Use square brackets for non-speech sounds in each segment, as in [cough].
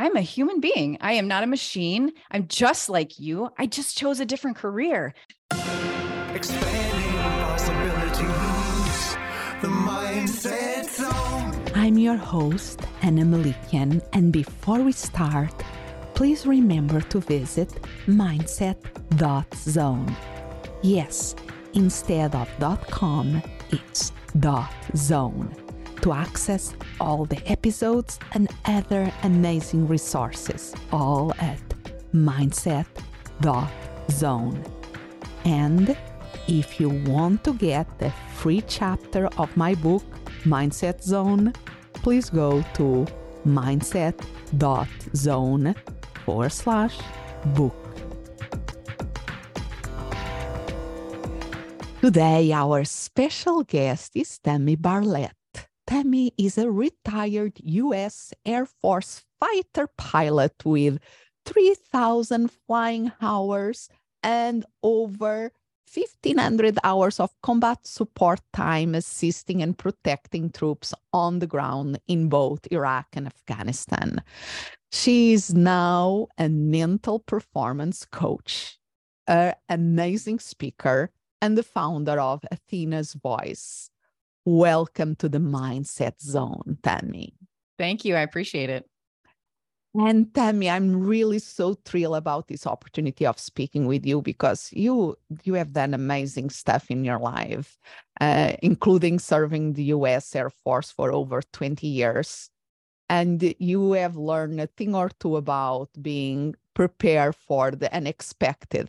I'm a human being. I am not a machine. I'm just like you. I just chose a different career. Expanding possibilities, the mindset zone. I'm your host, Ana Melikian, and before we start, please remember to visit mindset.zone. Yes, instead of .com, it's .zone to access all the episodes and other amazing resources, all at mindset.zone. And if you want to get the free chapter of my book, Mindset Zone, please go to mindset.zone forward slash book. Today, our special guest is Tammy Barlette. Tammy is a retired U.S. Air Force fighter pilot with 3,000 flying hours and over 1,500 hours of combat support time assisting and protecting troops on the ground in both Iraq and Afghanistan. She is now a mental performance coach, an amazing speaker, and the founder of Athena's Voice. Welcome to the Mindset Zone, Tammy. Thank you. I appreciate it. And Tammy, I'm really so thrilled about this opportunity of speaking with you because you you have done amazing stuff in your life, uh, including serving the U.S. Air Force for over 20 years, and you have learned a thing or two about being prepared for the unexpected.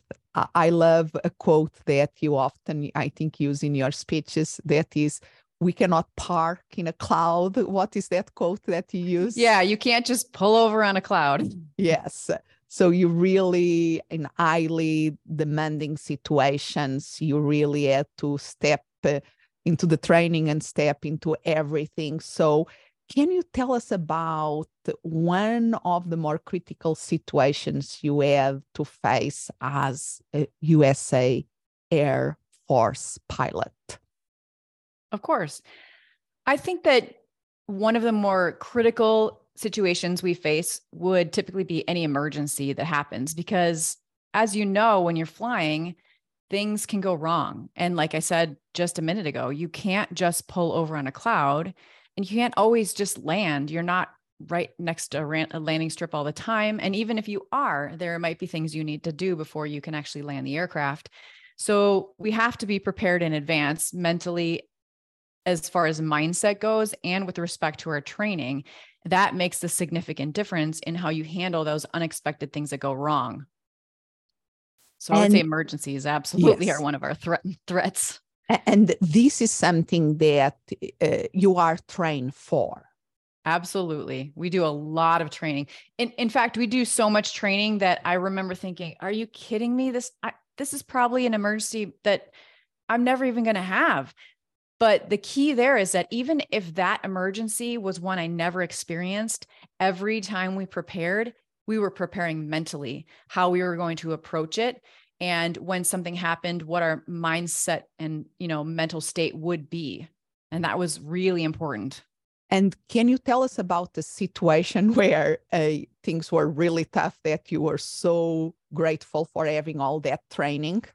I love a quote that you often, I think, use in your speeches. That is, we cannot park in a cloud. What is that quote that you use? Yeah, you can't just pull over on a cloud. Yes. So you really, in highly demanding situations, you really had to step uh, into the training and step into everything. So can you tell us about one of the more critical situations you have to face as a USA Air Force pilot? Of course. I think that one of the more critical situations we face would typically be any emergency that happens because as you know when you're flying things can go wrong. And like i said just a minute ago you can't just pull over on a cloud and you can't always just land. You're not right next to a landing strip all the time. And even if you are there might be things you need to do before you can actually land the aircraft. So we have to be prepared in advance mentally as far as mindset goes and with respect to our training, that makes a significant difference in how you handle those unexpected things that go wrong. So I would say emergencies absolutely yes. are one of our threat threats. And this is something that uh, you are trained for. Absolutely. We do a lot of training. In, in fact, we do so much training that I remember thinking, are you kidding me? This, I, this is probably an emergency that I'm never even going to have. But the key there is that even if that emergency was one I never experienced, every time we prepared, we were preparing mentally how we were going to approach it. And when something happened what our mindset and you know mental state would be. And that was really important. And can you tell us about the situation [laughs] where uh, things were really tough that you were so grateful for having all that training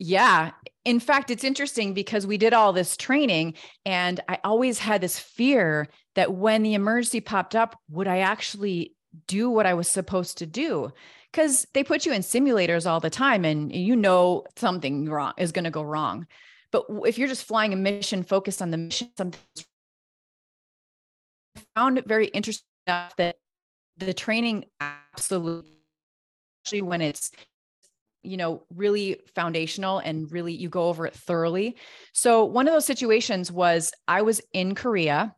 yeah. In fact, it's interesting because we did all this training and I always had this fear that when the emergency popped up, would I actually do what I was supposed to do? Because they put you in simulators all the time and you know something wrong is going to go wrong. But if you're just flying a mission focused on the mission, something I found it very interesting that the training absolutely, especially when it's you know, really foundational and really you go over it thoroughly. So, one of those situations was I was in Korea.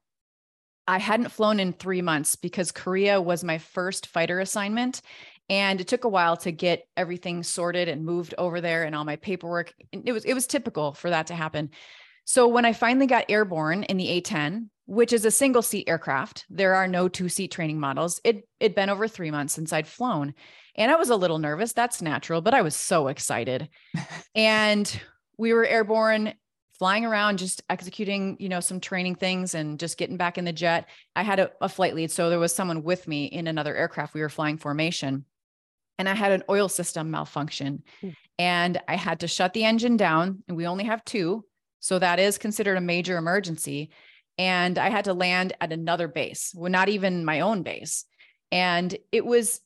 I hadn't flown in three months because Korea was my first fighter assignment. And it took a while to get everything sorted and moved over there and all my paperwork. It was it was typical for that to happen. So when I finally got airborne in the A10, which is a single seat aircraft, there are no two seat training models. It it'd been over three months since I'd flown. And I was a little nervous. That's natural, but I was so excited. [laughs] and we were airborne flying around, just executing, you know, some training things and just getting back in the jet. I had a, a flight lead. So there was someone with me in another aircraft. We were flying formation and I had an oil system malfunction mm. and I had to shut the engine down. And we only have two. So that is considered a major emergency. And I had to land at another base, well, not even my own base. And it was,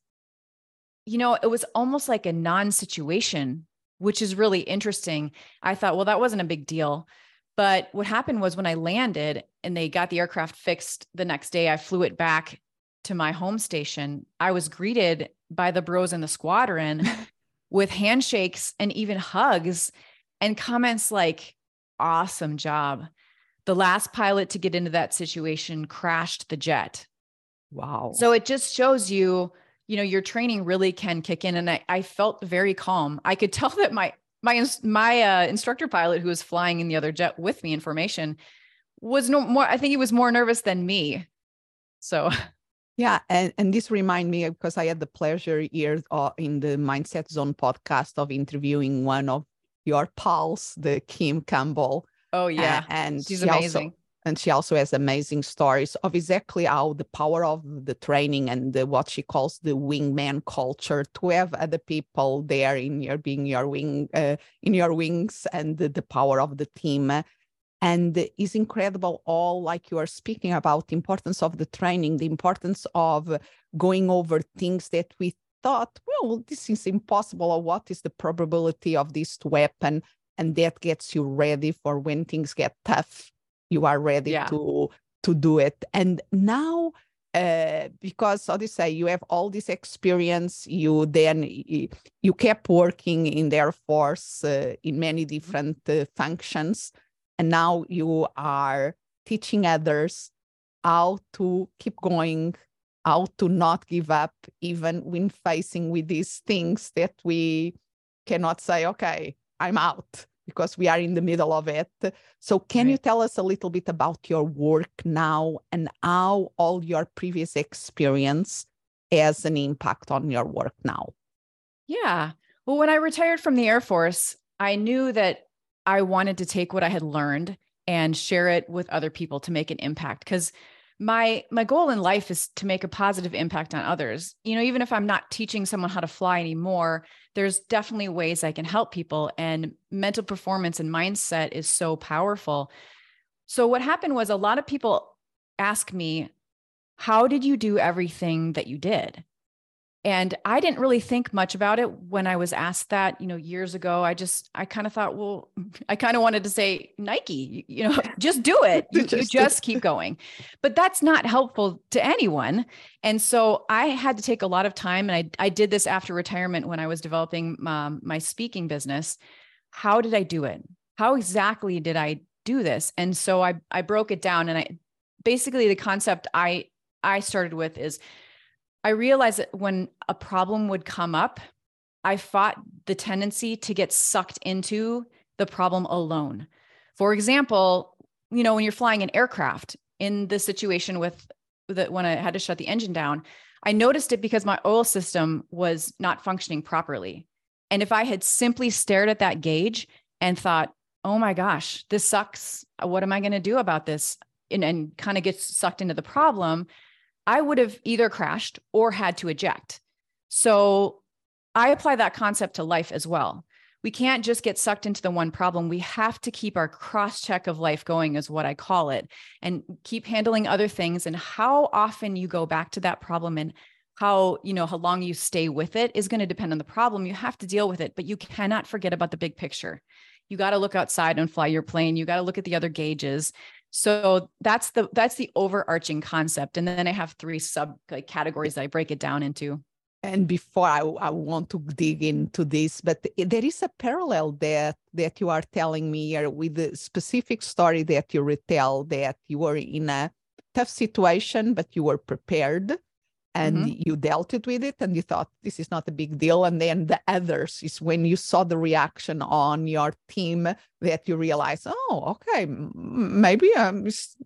you know, it was almost like a non situation, which is really interesting. I thought, well, that wasn't a big deal. But what happened was when I landed and they got the aircraft fixed the next day, I flew it back to my home station. I was greeted by the bros in the squadron [laughs] with handshakes and even hugs and comments like, awesome job. The last pilot to get into that situation crashed the jet. Wow. So it just shows you, you know, your training really can kick in. And I, I felt very calm. I could [laughs] tell that my, my, my uh, instructor pilot who was flying in the other jet with me in formation was no more, I think he was more nervous than me. So [laughs] Yeah, and, and this remind me because I had the pleasure here uh, in the Mindset Zone podcast of interviewing one of your pals, the Kim Campbell. Oh yeah, and she's she amazing. Also, and she also has amazing stories of exactly how the power of the training and the, what she calls the wingman culture to have other people there in your being your wing uh, in your wings and the, the power of the team and is incredible all like you are speaking about the importance of the training the importance of going over things that we thought well this is impossible or what is the probability of this to happen and that gets you ready for when things get tough you are ready yeah. to to do it and now uh, because how do you say you have all this experience you then you kept working in the air force uh, in many mm-hmm. different uh, functions and now you are teaching others how to keep going how to not give up even when facing with these things that we cannot say okay i'm out because we are in the middle of it. So can right. you tell us a little bit about your work now and how all your previous experience has an impact on your work now? Yeah. Well when i retired from the air force i knew that I wanted to take what I had learned and share it with other people to make an impact because my my goal in life is to make a positive impact on others. You know even if i'm not teaching someone how to fly anymore there's definitely ways i can help people and mental performance and mindset is so powerful. So what happened was a lot of people ask me how did you do everything that you did and I didn't really think much about it when I was asked that, you know, years ago. I just, I kind of thought, well, [laughs] I kind of wanted to say Nike, you, know, [laughs] just do it. You [laughs] just, you just keep going. But that's not helpful to anyone. And so I had to take a lot of time. And I, I did this after retirement when I was developing my, my speaking business. How did I do it? How exactly did I do this? And so I, I broke it down and I basically the concept I, I started with is I realized that when a problem would come up, I fought the tendency to get sucked into the problem alone. For example, you know, when you're flying an aircraft in the situation with that when I had to shut the engine down, I noticed it because my oil system was not functioning properly. And if I had simply stared at that gauge and thought, oh my gosh, this sucks. What am I going to do about this? And, and kind of gets sucked into the problem, I would have either crashed or had to eject. So I apply that concept to life as well. We can't just get sucked into the one problem. We have to keep our cross check of life going, is what I call it, and keep handling other things. And how often you go back to that problem and how you know how long you stay with it is going to depend on the problem you have to deal with it but you cannot forget about the big picture you got to look outside and fly your plane you got to look at the other gauges so that's the that's the overarching concept. And then i have three sub like categories that i break it down into. And before I, I want to dig into this but there is a parallel that that you are telling me here with the specific story that you retell that you were in a tough situation but you were prepared and mm-hmm. you dealt it with it and you thought this is not a big deal and then the others is when you saw the reaction on your team that you realize oh okay maybe um,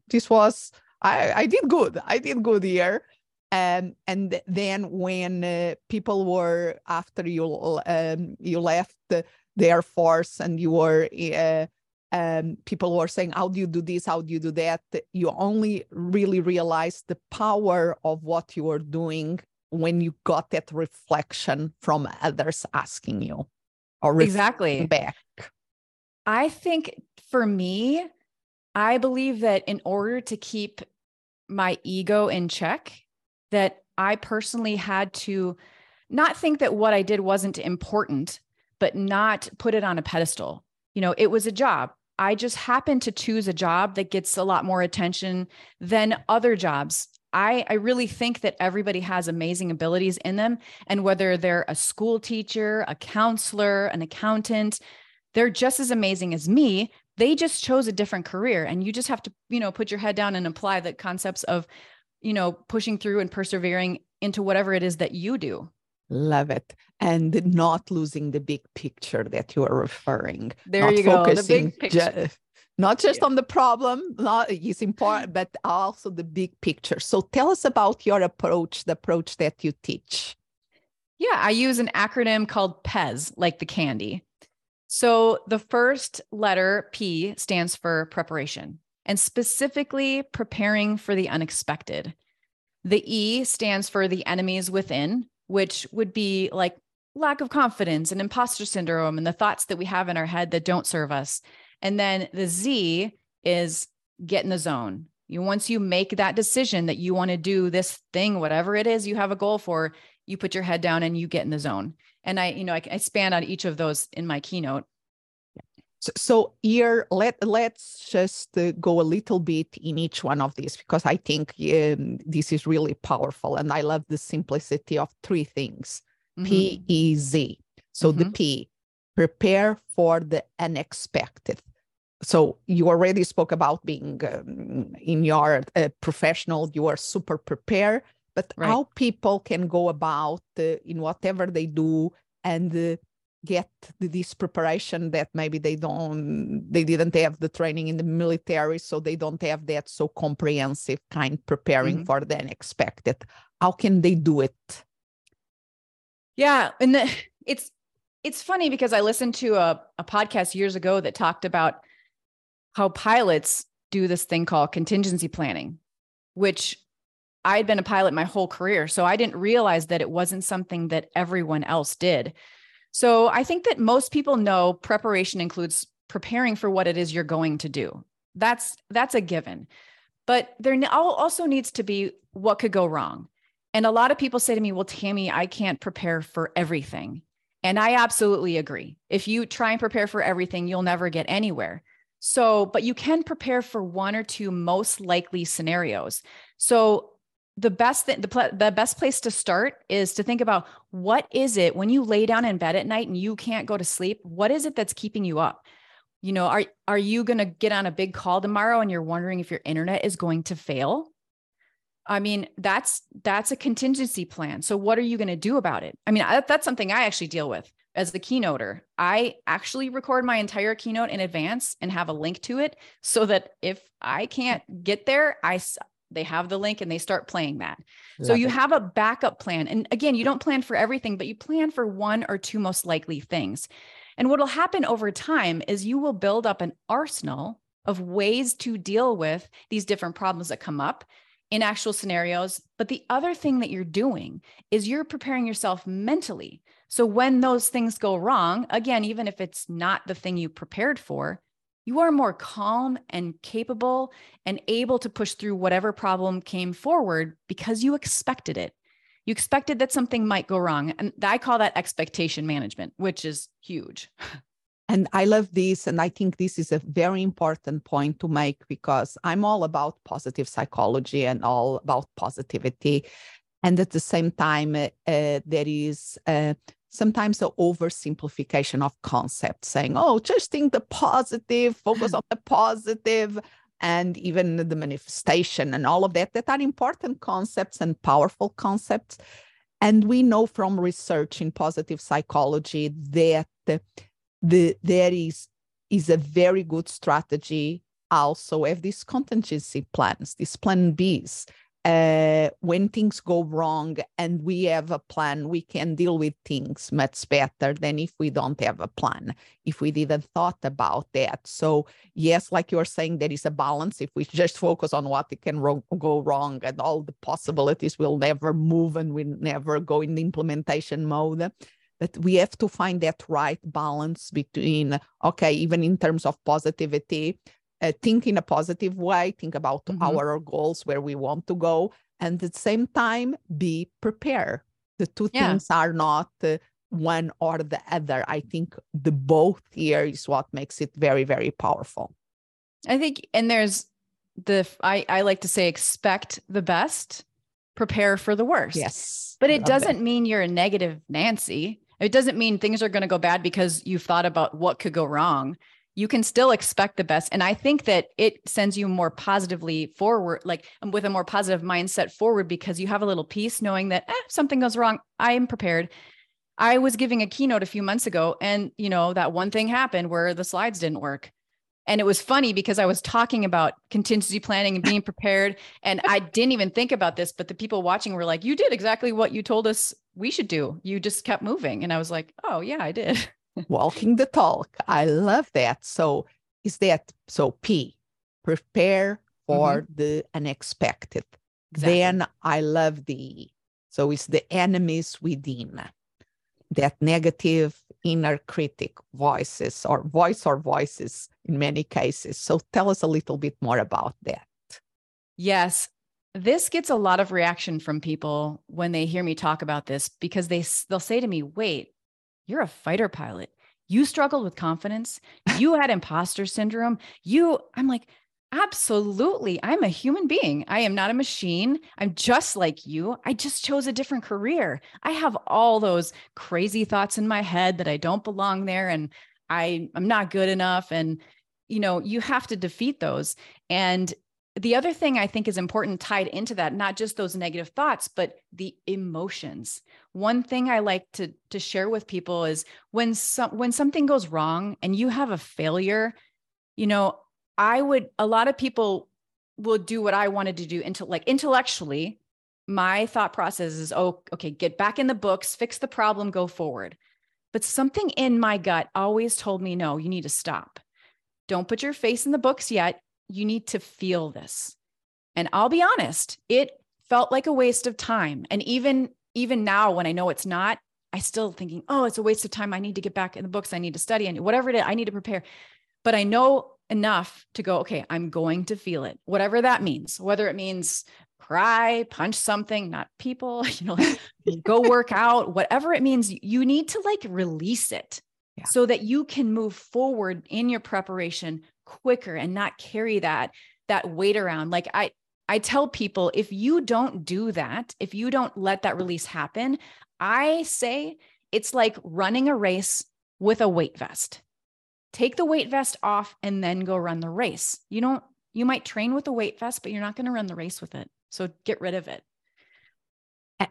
this was I, I did good i did good here and and then when uh, people were after you um, you left the, the air force and you were uh, um, people were saying, How do you do this? How do you do that? You only really realize the power of what you are doing when you got that reflection from others asking you or exactly back. I think for me, I believe that in order to keep my ego in check, that I personally had to not think that what I did wasn't important, but not put it on a pedestal. You know, it was a job. I just happen to choose a job that gets a lot more attention than other jobs. I, I really think that everybody has amazing abilities in them. And whether they're a school teacher, a counselor, an accountant, they're just as amazing as me. They just chose a different career. And you just have to, you know, put your head down and apply the concepts of, you know, pushing through and persevering into whatever it is that you do. Love it. And not losing the big picture that you are referring. There not you go. The big picture. Ju- not just yeah. on the problem, not is important, but also the big picture. So tell us about your approach, the approach that you teach. Yeah, I use an acronym called PEZ, like the candy. So the first letter P stands for preparation and specifically preparing for the unexpected. The E stands for the enemies within, which would be like lack of confidence and imposter syndrome and the thoughts that we have in our head that don't serve us. And then the Z is get in the zone. You once you make that decision that you want to do this thing, whatever it is you have a goal for, you put your head down and you get in the zone. And I, you know, I, I span on each of those in my keynote. So, so here, let let's just uh, go a little bit in each one of these because I think um, this is really powerful, and I love the simplicity of three things: mm-hmm. P E Z. So mm-hmm. the P, prepare for the unexpected so you already spoke about being um, in your uh, professional you are super prepared but right. how people can go about uh, in whatever they do and uh, get this preparation that maybe they don't they didn't have the training in the military so they don't have that so comprehensive kind preparing mm-hmm. for the unexpected how can they do it yeah and the, it's it's funny because i listened to a, a podcast years ago that talked about how pilots do this thing called contingency planning, which I'd been a pilot my whole career. So I didn't realize that it wasn't something that everyone else did. So I think that most people know preparation includes preparing for what it is you're going to do. That's that's a given. But there also needs to be what could go wrong. And a lot of people say to me, "Well, Tammy, I can't prepare for everything." And I absolutely agree. If you try and prepare for everything, you'll never get anywhere. So, but you can prepare for one or two most likely scenarios. So, the best thing, the, pl- the best place to start is to think about what is it when you lay down in bed at night and you can't go to sleep? What is it that's keeping you up? You know, are are you going to get on a big call tomorrow and you're wondering if your internet is going to fail? I mean, that's that's a contingency plan. So what are you going to do about it? I mean, I, that's something I actually deal with as the keynoter, I actually record my entire keynote in advance and have a link to it so that if I can't get there, I they have the link and they start playing that. Love so you it. have a backup plan. And again, you don't plan for everything, but you plan for one or two most likely things. And what'll happen over time is you will build up an arsenal of ways to deal with these different problems that come up in actual scenarios. But the other thing that you're doing is you're preparing yourself mentally so when those things go wrong, again, even if it's not the thing you prepared for, you are more calm and capable and able to push through whatever problem came forward because you expected it. You expected that something might go wrong. And I call that expectation management, which is huge. [laughs] And I love this. And I think this is a very important point to make because I'm all about positive psychology and all about positivity. And at the same time, uh, there is uh, sometimes the oversimplification of concepts, saying, oh, just think the positive, focus on the positive, and even the manifestation and all of that, that are important concepts and powerful concepts. And we know from research in positive psychology that the, the there is, is a very good strategy also have these contingency plans, these plan Bs, uh, when things go wrong and we have a plan, we can deal with things much better than if we don't have a plan, if we didn't thought about that. So yes, like you're saying, there is a balance. If we [laughs] just focus on what it can ro- go wrong and all the possibilities, we'll never move and we never go in the implementation mode. But we have to find that right balance between, okay, even in terms of positivity, uh, think in a positive way, think about mm-hmm. our goals, where we want to go, and at the same time, be prepared. The two yeah. things are not uh, one or the other. I think the both here is what makes it very, very powerful. I think, and there's the, I, I like to say, expect the best, prepare for the worst. Yes. But it doesn't mean you're a negative Nancy. It doesn't mean things are going to go bad because you've thought about what could go wrong you can still expect the best. And I think that it sends you more positively forward, like um, with a more positive mindset forward, because you have a little peace knowing that eh, if something goes wrong, I am prepared. I was giving a keynote a few months ago, and you know that one thing happened where the slides didn't work. And it was funny because I was talking about contingency planning and being prepared. and I didn't even think about this, but the people watching were like, You did exactly what you told us we should do. You just kept moving. And I was like, Oh, yeah, I did. [laughs] walking the talk. I love that. So is that so P, prepare for mm-hmm. the unexpected. Exactly. Then I love the so it's the enemies within that negative inner critic voices or voice or voices in many cases. So tell us a little bit more about that. Yes. This gets a lot of reaction from people when they hear me talk about this because they they'll say to me, "Wait, you're a fighter pilot. You struggled with confidence. You had imposter syndrome. You, I'm like, absolutely. I'm a human being. I am not a machine. I'm just like you. I just chose a different career. I have all those crazy thoughts in my head that I don't belong there and I, I'm not good enough. And, you know, you have to defeat those. And the other thing I think is important tied into that, not just those negative thoughts, but the emotions. One thing I like to to share with people is when some when something goes wrong and you have a failure, you know, I would a lot of people will do what I wanted to do into like intellectually. My thought process is, oh, okay, get back in the books, fix the problem, go forward. But something in my gut always told me, no, you need to stop. Don't put your face in the books yet you need to feel this. And I'll be honest, it felt like a waste of time. And even even now when I know it's not, I still thinking, "Oh, it's a waste of time. I need to get back in the books. I need to study and whatever it is, I need to prepare." But I know enough to go, "Okay, I'm going to feel it." Whatever that means. Whether it means cry, punch something, not people, [laughs] you know, go [laughs] work out, whatever it means, you need to like release it. Yeah. So that you can move forward in your preparation quicker and not carry that that weight around. Like i i tell people if you don't do that if you don't let that release happen i say it's like running a race with a weight vest. Take the weight vest off and then go run the race. You don't you might train with a weight vest but you're not going to run the race with it. So get rid of it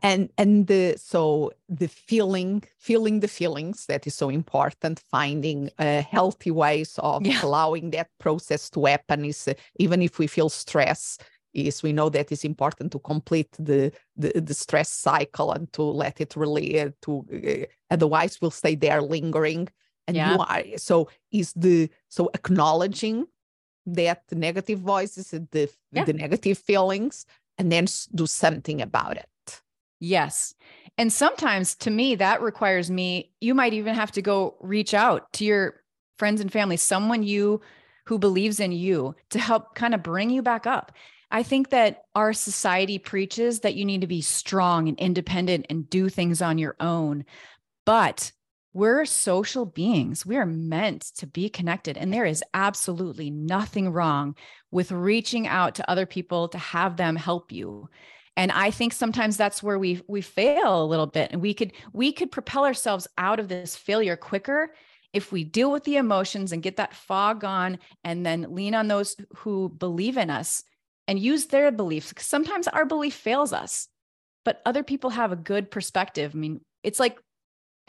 and and the so the feeling feeling the feelings that is so important finding uh, healthy ways of yeah. allowing that process to happen is uh, even if we feel stress is we know that it's important to complete the the, the stress cycle and to let it really uh, to uh, otherwise we'll stay there lingering and yeah. you are so is the so acknowledging that the negative voices the yeah. the negative feelings and then do something about it Yes. And sometimes to me, that requires me, you might even have to go reach out to your friends and family, someone you who believes in you to help kind of bring you back up. I think that our society preaches that you need to be strong and independent and do things on your own. But we're social beings. We are meant to be connected. And there is absolutely nothing wrong with reaching out to other people to have them help you and i think sometimes that's where we we fail a little bit. And we could we could propel ourselves out of this failure quicker if we deal with the emotions and get that fog on and then lean on those who believe in us and use their beliefs. Sometimes our belief fails us but other people have a good perspective. I mean it's like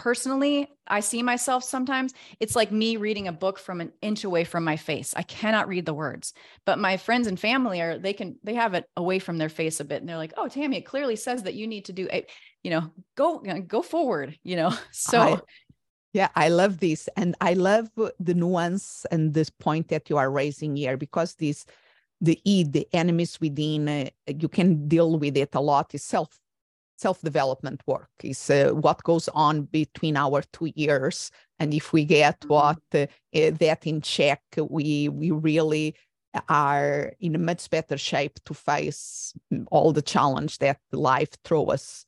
personally, I see myself sometimes. It's like me reading a book from an inch away from my face. I cannot read the words. But my friends and family are they can they have it away from their face a bit and they're like, "Oh, Tammy, it clearly says that you need to do a, you know, go go forward, you know." [laughs] So I, yeah, I love this and I love the nuance and this point that you are raising here because this the E, the enemies within, uh, you can deal with it a lot is self self-development work is uh, what goes on between our two ears. And if we get mm-hmm. what uh, uh, that in check we we really are in a much better shape to face all the challenge that life throws us.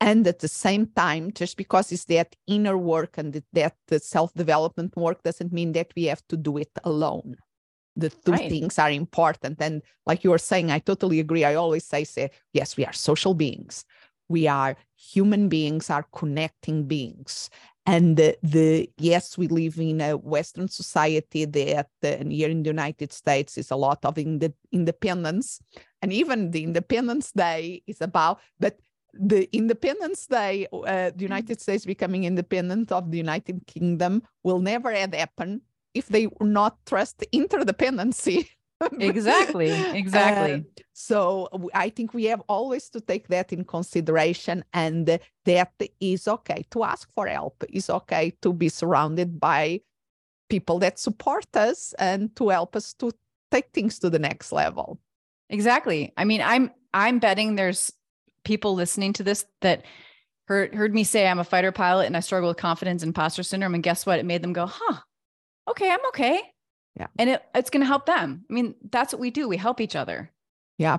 And at the same time just because it's that inner work and that the self-development work doesn't mean that we have to do it alone. The two right. things are important. And like you were saying i totally agree. I always say say yes we are social beings we are human beings are connecting beings. And the, the, yes we live in a western society that uh, and here in the united states is a lot of ind- independence. And even the independence day is about but the independence day uh, the mm-hmm. united states becoming independent of the united kingdom will never happen if they do not trust interdependency [laughs] exactly [laughs] exactly. So i think we have always to take that in consideration and that is okay. To ask for help is okay to be surrounded by people that support us and to help us to take things to the next level. Exactly. I mean i'm i'm betting there's people listening to this that heard heard me say i'm a fighter pilot and i struggle with confidence and imposter syndrome and guess what? It made them go huh okay i'm okay yeah. And it, it's going to help them. I mean, that's what we do. We help each other. Yeah.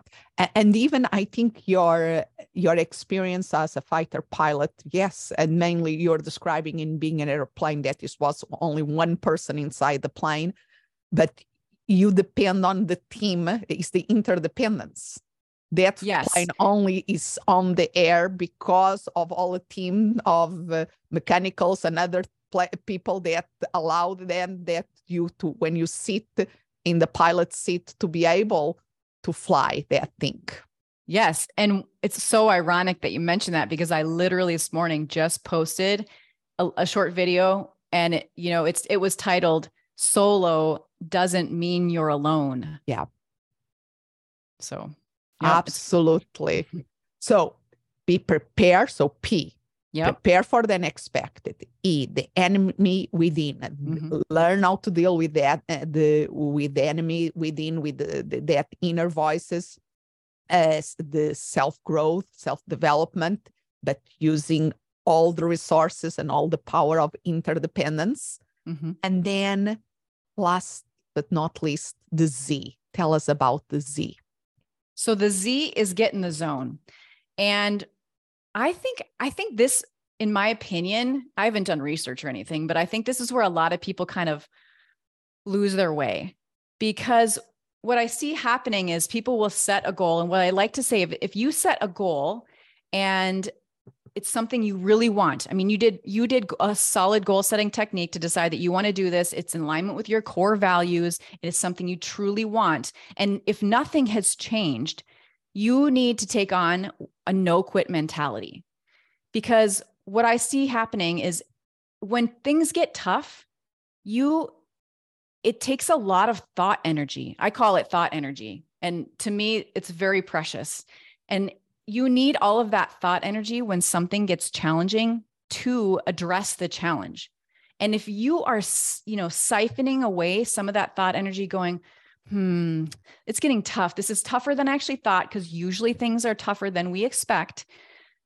And even I think your your experience as a fighter pilot, yes, and mainly you're describing in being an airplane that is was only one person inside the plane, but you depend on the team, is the interdependence. That yes. plane only is on the air because of all a team of uh, mechanicals and other people that allowed them that you to when you sit in the pilot seat to be able to fly that thing. Yes, and it's so ironic that you mentioned that because I literally this morning just posted a, a short video and it, you know it's it was titled solo doesn't mean you're alone. Yeah. So, absolutely. So, be prepared. So, P, Yep. Prepare for the unexpected. E, the enemy within. Mm-hmm. Learn how to deal with that, uh, the with the enemy within, with the, the, that inner voices, as the self growth, self development, but using all the resources and all the power of interdependence. Mm-hmm. And then, last but not least, the Z. Tell us about the Z. So the Z is get in the zone, and I think I think this in my opinion, I haven't done research or anything, but I think this is where a lot of people kind of lose their way because what I see happening is people will set a goal. And what I like to say, if, if you set a goal and it's something you really want. I mean, you did you did a solid goal setting technique to decide that you want to do this. It's in alignment with your core values. It is something you truly want. And if nothing has changed, you need to take on a no quit mentality. Because what I see happening is when things get tough, you it takes a lot of thought energy. I call it thought energy. And to me, it's very precious. And you need all of that thought energy when something gets challenging to address the challenge. And if you are, you know, siphoning away some of that thought energy going, hmm, it's getting tough. This is tougher than I actually thought because usually things are tougher than we expect.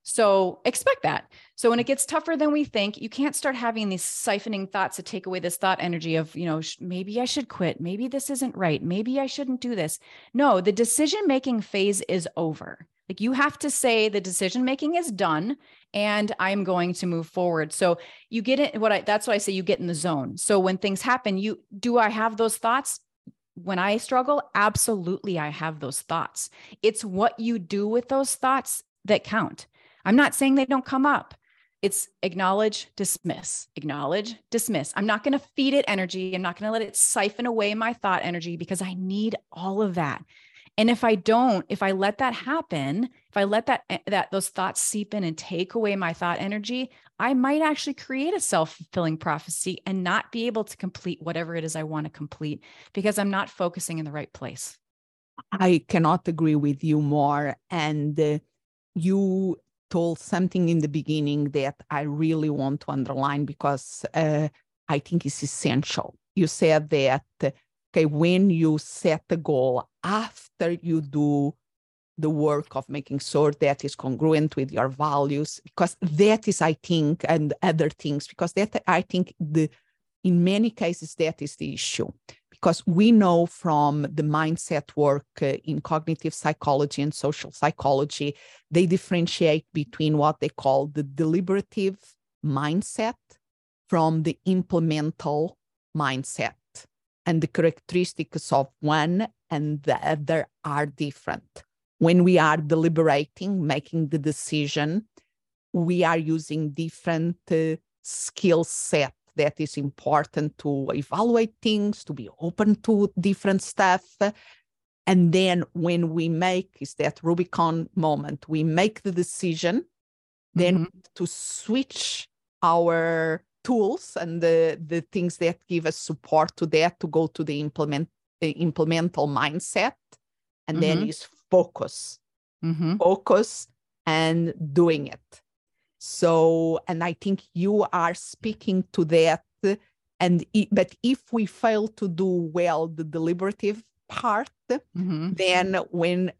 So expect that. So when it gets tougher than we think, you can't start having these siphoning thoughts to take away this thought energy of, you know, maybe I should quit. Maybe this isn't right. Maybe I shouldn't do this. No, the decision making phase is over. Like you have to say the decision making is done and I'm going to move forward. So you get it what I that's why I say you get in the zone. So when things happen, you do I have those thoughts? When I struggle, absolutely I have those thoughts. It's what you do with those thoughts that count. I'm not saying they don't come up. It's acknowledge, dismiss, acknowledge, dismiss. I'm not going to feed it energy. I'm not going to let it siphon away my thought energy because I need all of that. And if I don't, if I let that happen, if I let that eh, that those thoughts seep in and take away my thought energy, I might actually create a self-fulfilling prophecy and not be able to complete whatever it is I want to complete because I'm not focusing in the right place. I cannot agree with you more and uh, you told something in the beginning that I really want to underline because uh, I think it's essential. You said that okay, when you set the goal after you do the work of making sure that is congruent with your values, because that is, I think, and other things, because that I think the in many cases that is the issue. Because we know from the mindset work uh, in cognitive psychology and social psychology, they differentiate between what they call the deliberative mindset from the implemental mindset and the characteristics of one and the other are different. When we are deliberating, making the decision, we are using different uh, skill set that is important to evaluate things, to be open to different stuff. And then when we make is that Rubicon moment, we make the decision, then mm-hmm. to switch our tools and the, the things that give us support to that to go to the implement the implemental mindset and mm-hmm. then is focus mm-hmm. focus and doing it so and i think you are speaking to that and but if we fail to do well the deliberative part mm-hmm. then when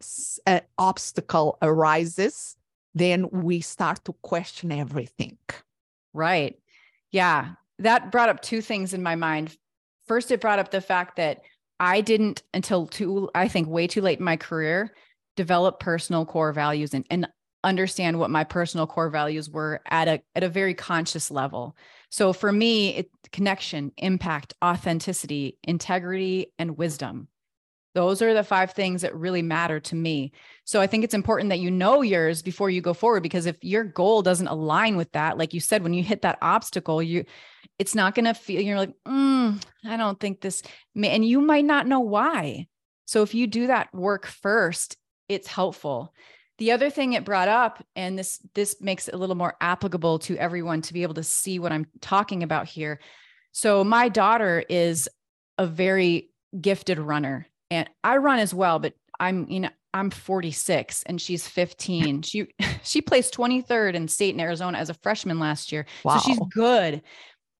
an obstacle arises then we start to question everything right yeah, that brought up two things in my mind. First, it brought up the fact that I didn't until too, I think, way too late in my career, develop personal core values and, and understand what my personal core values were at a at a very conscious level. So for me, it connection, impact, authenticity, integrity, and wisdom. Those are the five things that really matter to me. So I think it's important that you know yours before you go forward because if your goal doesn't align with that, like you said, when you hit that obstacle, you it's not going to feel you're like, mm, I don't think this and you might not know why. So if you do that work first, it's helpful. The other thing it brought up, and this this makes it a little more applicable to everyone to be able to see what I'm talking about here. So my daughter is a very gifted runner and I run as well, but I'm, you know, I'm 46 and she's 15. [laughs] She [laughs] she placed 23rd in state in Arizona as a freshman last year. Wow. So she's good.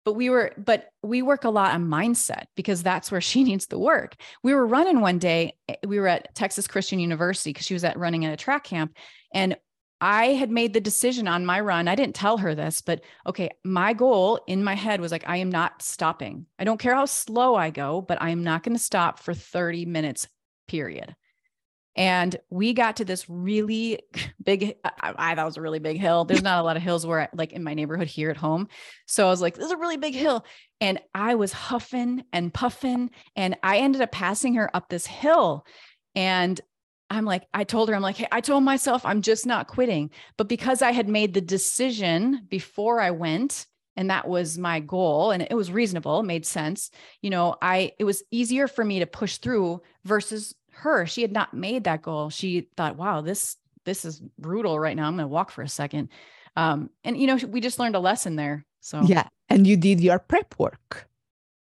But we were but we work a lot on mindset because that's where [laughs] she needs the work. We were running one day. Eh, we were at Texas Christian University because she was at running at a track camp and I had made the decision on my run. I didn't tell her this, but okay, my goal in my head was like, I am not stopping. I don't care how slow I go, but I am not going to stop for 30 minutes, period. And we got to this really [laughs] big, I, I thought was a really big hill. There's not a lot of hills where, I, like in my neighborhood here at home. So I was like, this is a really big hill. And I was huffing and puffing. And I ended up passing her up this hill. And I'm like, I told her, I'm like, hey, I told myself I'm just not quitting. But because I had made the decision before I went, and that was my goal, and it was reasonable, made sense, you know, I it was easier for me to push through versus her. She had not made that goal. She thought, wow, this this is brutal right now. I'm gonna walk for a second. Um, and you know, we just learned a lesson there. So yeah, and you did your prep work.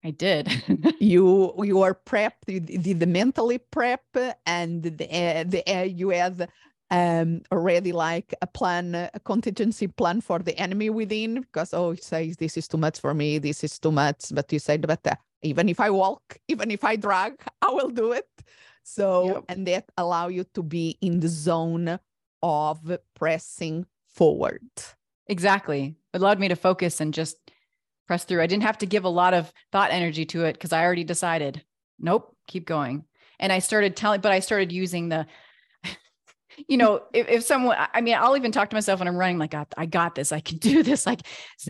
I did. [laughs] you you were prepped. You did the mentally prep, and the, uh, the uh, you had um already like a plan, a contingency plan for the enemy within. Because oh, it says this is too much for me. This is too much. But you said, but uh, even if I walk, even if I drag, [laughs] I will do it. So yep. and that allow you to be in the zone of pressing forward. Exactly. It allowed me to focus and just press through. I didn't have to give a lot of thought energy to it because I already decided, nope, keep going. And I started telling, but I started using the, [laughs] you know, if, if someone, I mean, I'll even talk to myself when I'm running, like, I got this, I can [laughs] do this. Like,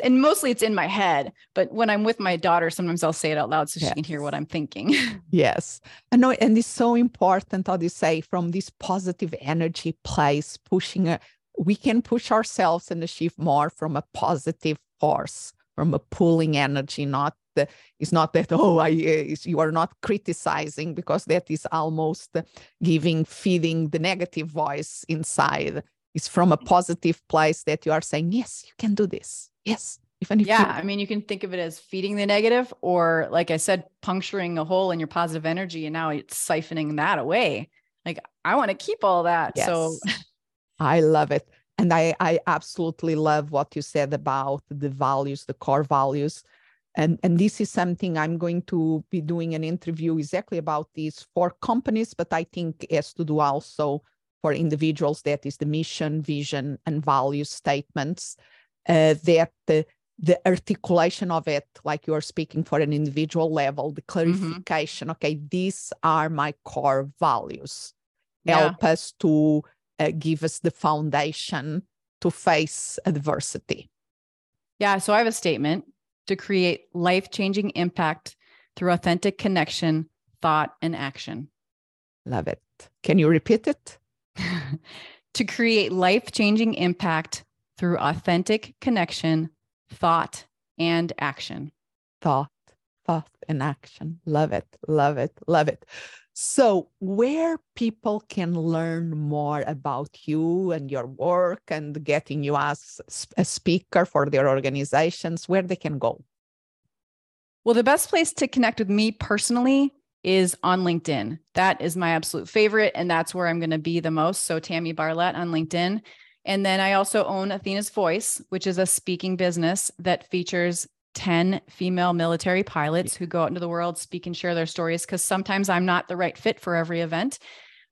and mostly it's in my head. But when I'm with my daughter, sometimes I'll say it out loud so yes. she can hear what I'm thinking. [laughs] yes. I know. And it's so important, how do you say, from this positive energy place, pushing, a, we can push ourselves and achieve more from a positive force from a pulling energy, not that it's not that oh I eh, you are not criticizing because that is almost giving feeding the negative voice inside. It's from a positive place that you are saying yes, you can do this. Yes, even if yeah, I mean, you can think of it as feeding the negative, or like I said, puncturing a hole in your positive energy, and now it's siphoning that away. Like I want to keep all that. Yes. So I love it. And I, I absolutely love what you said about the values, the core values. And, and this is something I'm going to be doing an interview exactly about these for companies, but I think it has to do also for individuals. That is the mission, vision, and value statements. Uh, that the, the articulation of it, like you're speaking for an individual level, the mm-hmm. clarification. Mm-hmm. Okay, these are my core values. Yeah. Help us to uh, give us the foundation to face adversity. Yeah. So I have a statement to create life changing impact through authentic connection, thought, and action. Love it. Can you repeat it? [laughs] to create life changing impact through authentic connection, thought, and action. Thought, thought, and action. Love it. Love it. Love it. So, where people can learn more about you and your work and getting you as a speaker for their organizations, where they can go? Well, the best place to connect with me personally is on LinkedIn. That is my absolute favorite. And that's where I'm going to be the most. So, Tammy Barlette on LinkedIn. And then I also own Athena's Voice, which is a speaking business that features 10 female military pilots who go out into the world, speak and share their stories. Because sometimes I'm not the right fit for every event.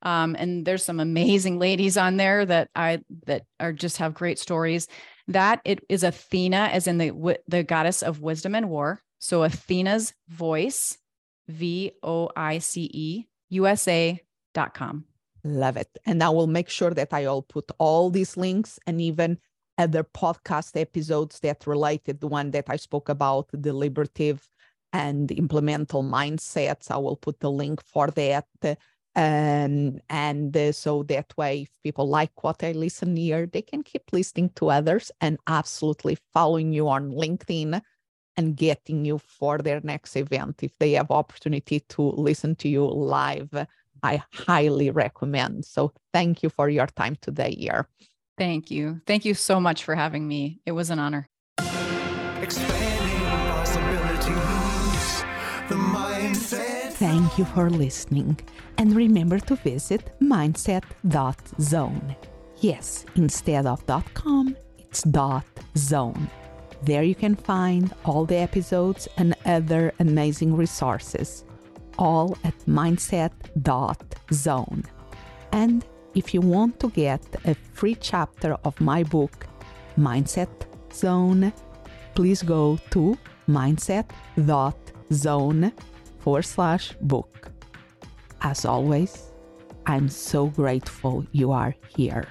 Um, and there's some amazing ladies on there that I that are just have great stories. That it is Athena, as in the the goddess of wisdom and war. So Athena's voice, V O I C E USA dot com. Love it. And I will make sure that I all put all these links and even other podcast episodes that related the one that I spoke about, deliberative and implemental mindsets. I will put the link for that. Um, and uh, so that way, if people like what I listen here, they can keep listening to others and absolutely following you on LinkedIn and getting you for their next event. If they have opportunity to listen to you live, I highly recommend. So thank you for your time today here. Thank you. Thank you so much for having me. It was an honor. Thank you for listening. And remember to visit mindset.zone. Yes, instead of .com, it's .zone. There you can find all the episodes and other amazing resources, all at mindset.zone. And if you want to get a free chapter of my book, Mindset Zone, please go to mindset.zone forward slash book. As always, I'm so grateful you are here.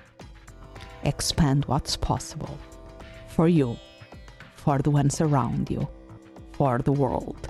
Expand what's possible for you, for the ones around you, for the world.